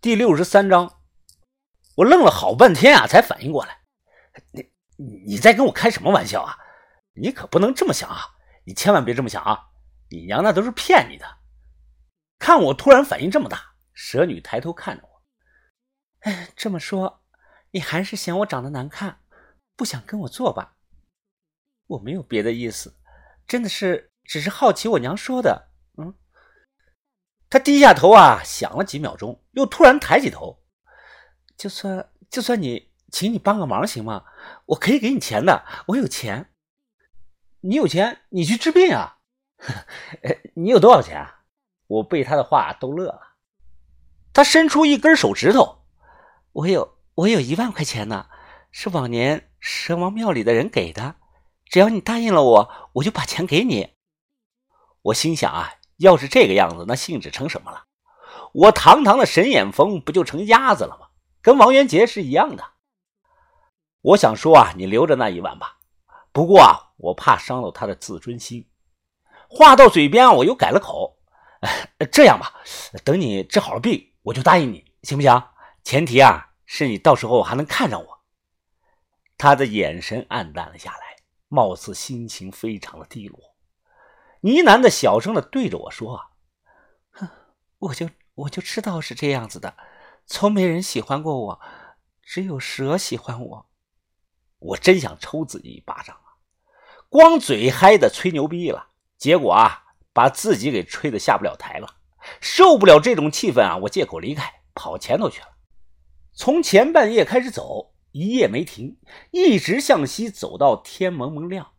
第六十三章。我愣了好半天啊，才反应过来，你你在跟我开什么玩笑啊？你可不能这么想啊！你千万别这么想啊！你娘那都是骗你的。看我突然反应这么大，蛇女抬头看着我，哎，这么说，你还是嫌我长得难看，不想跟我做吧？我没有别的意思，真的是只是好奇我娘说的。嗯。他低下头啊，想了几秒钟，又突然抬起头。就算就算你，请你帮个忙行吗？我可以给你钱的，我有钱。你有钱，你去治病啊？你有多少钱啊？我被他的话逗乐了。他伸出一根手指头，我有我有一万块钱呢，是往年蛇王庙里的人给的。只要你答应了我，我就把钱给你。我心想啊，要是这个样子，那性质成什么了？我堂堂的神眼峰不就成鸭子了吗？跟王元杰是一样的。我想说啊，你留着那一万吧。不过啊，我怕伤到他的自尊心。话到嘴边，我又改了口。这样吧，等你治好了病，我就答应你，行不行？前提啊，是你到时候还能看上我。他的眼神暗淡了下来。貌似心情非常的低落，呢喃的小声的对着我说：“哼，我就我就知道是这样子的，从没人喜欢过我，只有蛇喜欢我。我真想抽自己一巴掌啊！光嘴嗨的吹牛逼了，结果啊，把自己给吹的下不了台了。受不了这种气氛啊，我借口离开，跑前头去了。从前半夜开始走。”一夜没停，一直向西走到天蒙蒙亮。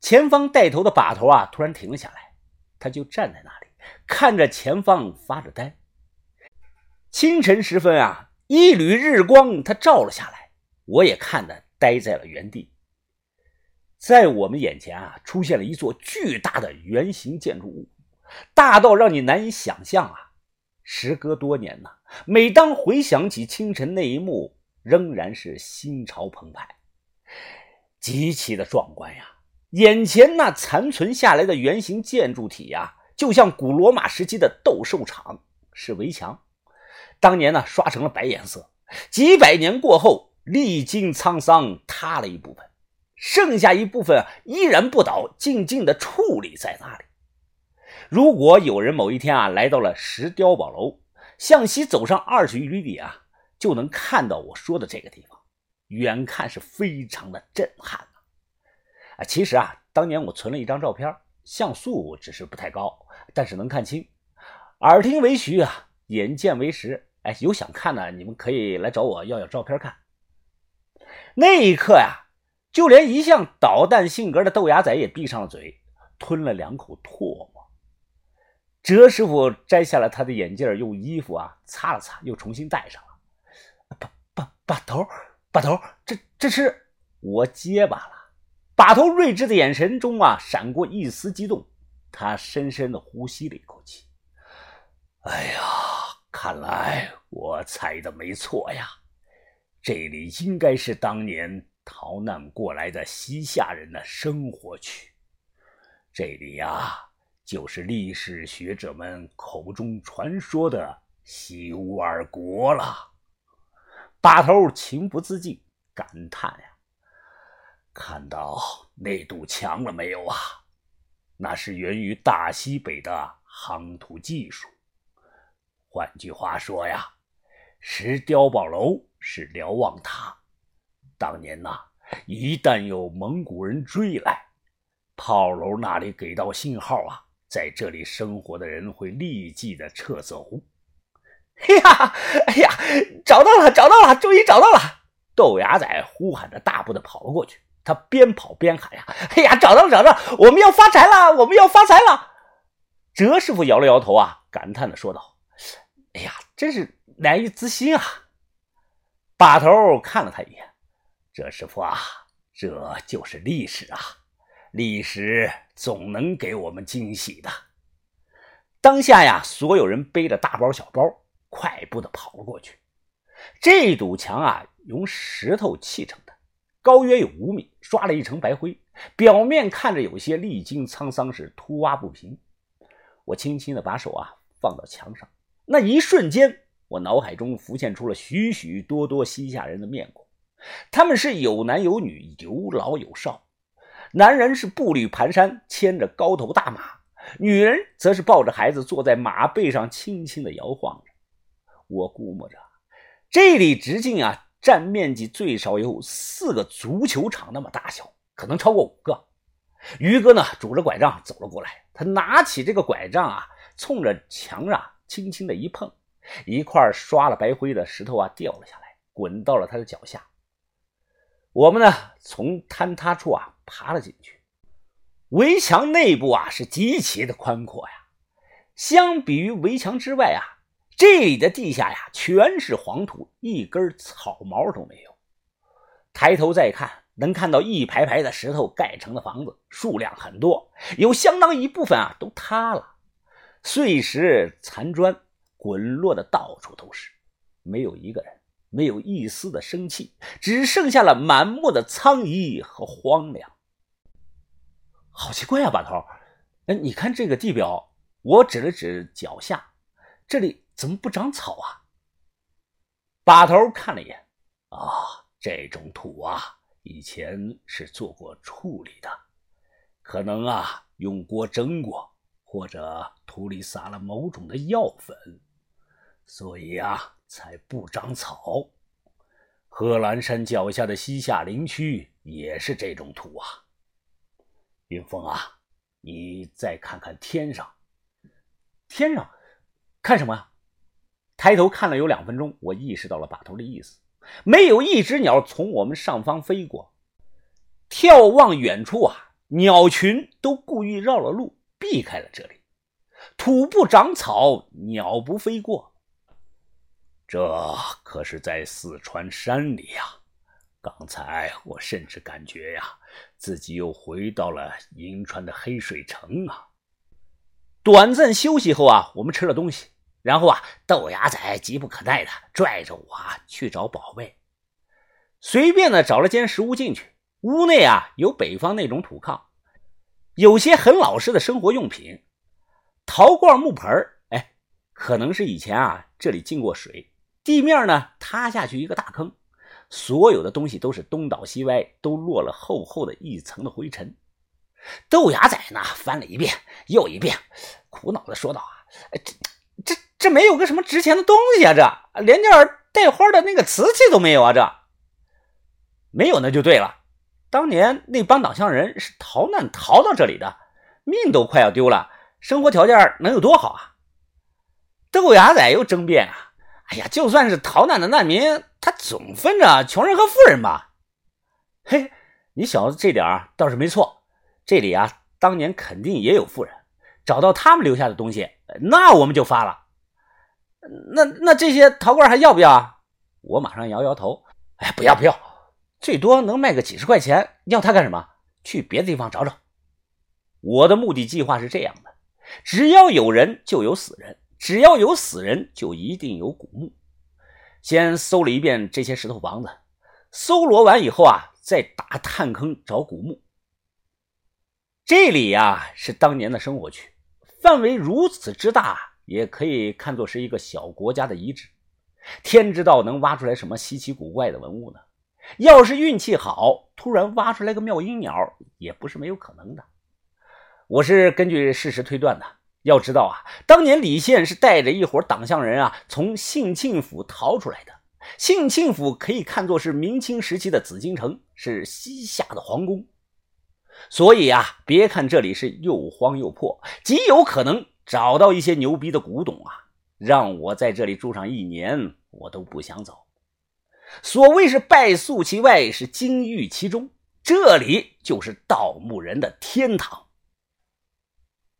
前方带头的把头啊，突然停了下来，他就站在那里，看着前方发着呆。清晨时分啊，一缕日光，它照了下来，我也看得呆在了原地。在我们眼前啊，出现了一座巨大的圆形建筑物，大到让你难以想象啊。时隔多年呢，每当回想起清晨那一幕。仍然是心潮澎湃，极其的壮观呀！眼前那残存下来的圆形建筑体呀，就像古罗马时期的斗兽场，是围墙。当年呢，刷成了白颜色。几百年过后，历经沧桑，塌了一部分，剩下一部分依然不倒，静静的矗立在那里。如果有人某一天啊，来到了石碉堡楼，向西走上二十余里啊。就能看到我说的这个地方，远看是非常的震撼啊！其实啊，当年我存了一张照片，像素只是不太高，但是能看清。耳听为虚啊，眼见为实。哎，有想看的，你们可以来找我要要照片看。那一刻呀，就连一向捣蛋性格的豆芽仔也闭上了嘴，吞了两口唾沫。哲师傅摘下了他的眼镜，用衣服啊擦了擦，又重新戴上了。把把把头，把头，这这是我结巴了。把头睿智的眼神中啊，闪过一丝激动。他深深的呼吸了一口气。哎呀，看来我猜的没错呀，这里应该是当年逃难过来的西夏人的生活区。这里呀，就是历史学者们口中传说的西乌尔国了。把头情不自禁感叹呀：“看到那堵墙了没有啊？那是源于大西北的夯土技术。换句话说呀，石碉堡楼是瞭望塔。当年呐，一旦有蒙古人追来，炮楼那里给到信号啊，在这里生活的人会立即的撤走。”哎呀，哎呀，找到了，找到了，终于找到了！豆芽仔呼喊着，大步的跑了过去。他边跑边喊呀：“哎呀，找到了，找到了！我们要发财了，我们要发财了！”哲师傅摇了摇头啊，感叹的说道：“哎呀，真是难以置信啊！”把头看了他一眼：“哲师傅啊，这就是历史啊，历史总能给我们惊喜的。”当下呀，所有人背着大包小包。快步的跑了过去。这堵墙啊，用石头砌成的，高约有五米，刷了一层白灰，表面看着有些历经沧桑，是凸洼不平。我轻轻的把手啊放到墙上，那一瞬间，我脑海中浮现出了许许多多西夏人的面孔，他们是有男有女，有老有少。男人是步履蹒跚，牵着高头大马；女人则是抱着孩子，坐在马背上，轻轻的摇晃着。我估摸着，这里直径啊，占面积最少有四个足球场那么大小，可能超过五个。于哥呢，拄着拐杖走了过来，他拿起这个拐杖啊，冲着墙上轻轻的一碰，一块刷了白灰的石头啊，掉了下来，滚到了他的脚下。我们呢，从坍塌处啊。爬了进去，围墙内部啊是极其的宽阔呀。相比于围墙之外啊，这里的地下呀全是黄土，一根草毛都没有。抬头再看，能看到一排排的石头盖成的房子，数量很多，有相当一部分啊都塌了，碎石残砖滚落的到处都是，没有一个人，没有一丝的生气，只剩下了满目的苍夷和荒凉。好奇怪啊，把头！哎，你看这个地表，我指了指脚下，这里怎么不长草啊？把头看了一眼，啊，这种土啊，以前是做过处理的，可能啊用锅蒸过，或者土里撒了某种的药粉，所以啊才不长草。贺兰山脚下的西夏林区也是这种土啊。云峰啊，你再看看天上，天上看什么呀？抬头看了有两分钟，我意识到了把头的意思，没有一只鸟从我们上方飞过。眺望远处啊，鸟群都故意绕了路，避开了这里。土不长草，鸟不飞过，这可是在四川山里呀。刚才我甚至感觉呀，自己又回到了银川的黑水城啊。短暂休息后啊，我们吃了东西，然后啊，豆芽仔急不可耐的拽着我去找宝贝。随便的找了间食屋进去，屋内啊有北方那种土炕，有些很老实的生活用品，陶罐木盆哎，可能是以前啊这里进过水，地面呢塌下去一个大坑。所有的东西都是东倒西歪，都落了厚厚的一层的灰尘。豆芽仔呢，翻了一遍又一遍，苦恼的说道：“啊，这、这、没有个什么值钱的东西啊，这连件带花的那个瓷器都没有啊，这没有那就对了。当年那帮党项人是逃难逃到这里的，命都快要丢了，生活条件能有多好啊？”豆芽仔又争辩啊。哎呀，就算是逃难的难民，他总分着穷人和富人吧？嘿，你小子这点倒是没错。这里啊，当年肯定也有富人，找到他们留下的东西，那我们就发了。那那这些陶罐还要不要啊？我马上摇摇头。哎，不要不要，最多能卖个几十块钱，要它干什么？去别的地方找找。我的目的计划是这样的：只要有人，就有死人。只要有死人，就一定有古墓。先搜了一遍这些石头房子，搜罗完以后啊，再打探坑找古墓。这里呀是当年的生活区，范围如此之大，也可以看作是一个小国家的遗址。天知道能挖出来什么稀奇古怪的文物呢？要是运气好，突然挖出来个妙音鸟，也不是没有可能的。我是根据事实推断的。要知道啊，当年李现是带着一伙党项人啊，从兴庆府逃出来的。兴庆府可以看作是明清时期的紫禁城，是西夏的皇宫。所以啊，别看这里是又荒又破，极有可能找到一些牛逼的古董啊。让我在这里住上一年，我都不想走。所谓是败诉其外，是金玉其中，这里就是盗墓人的天堂。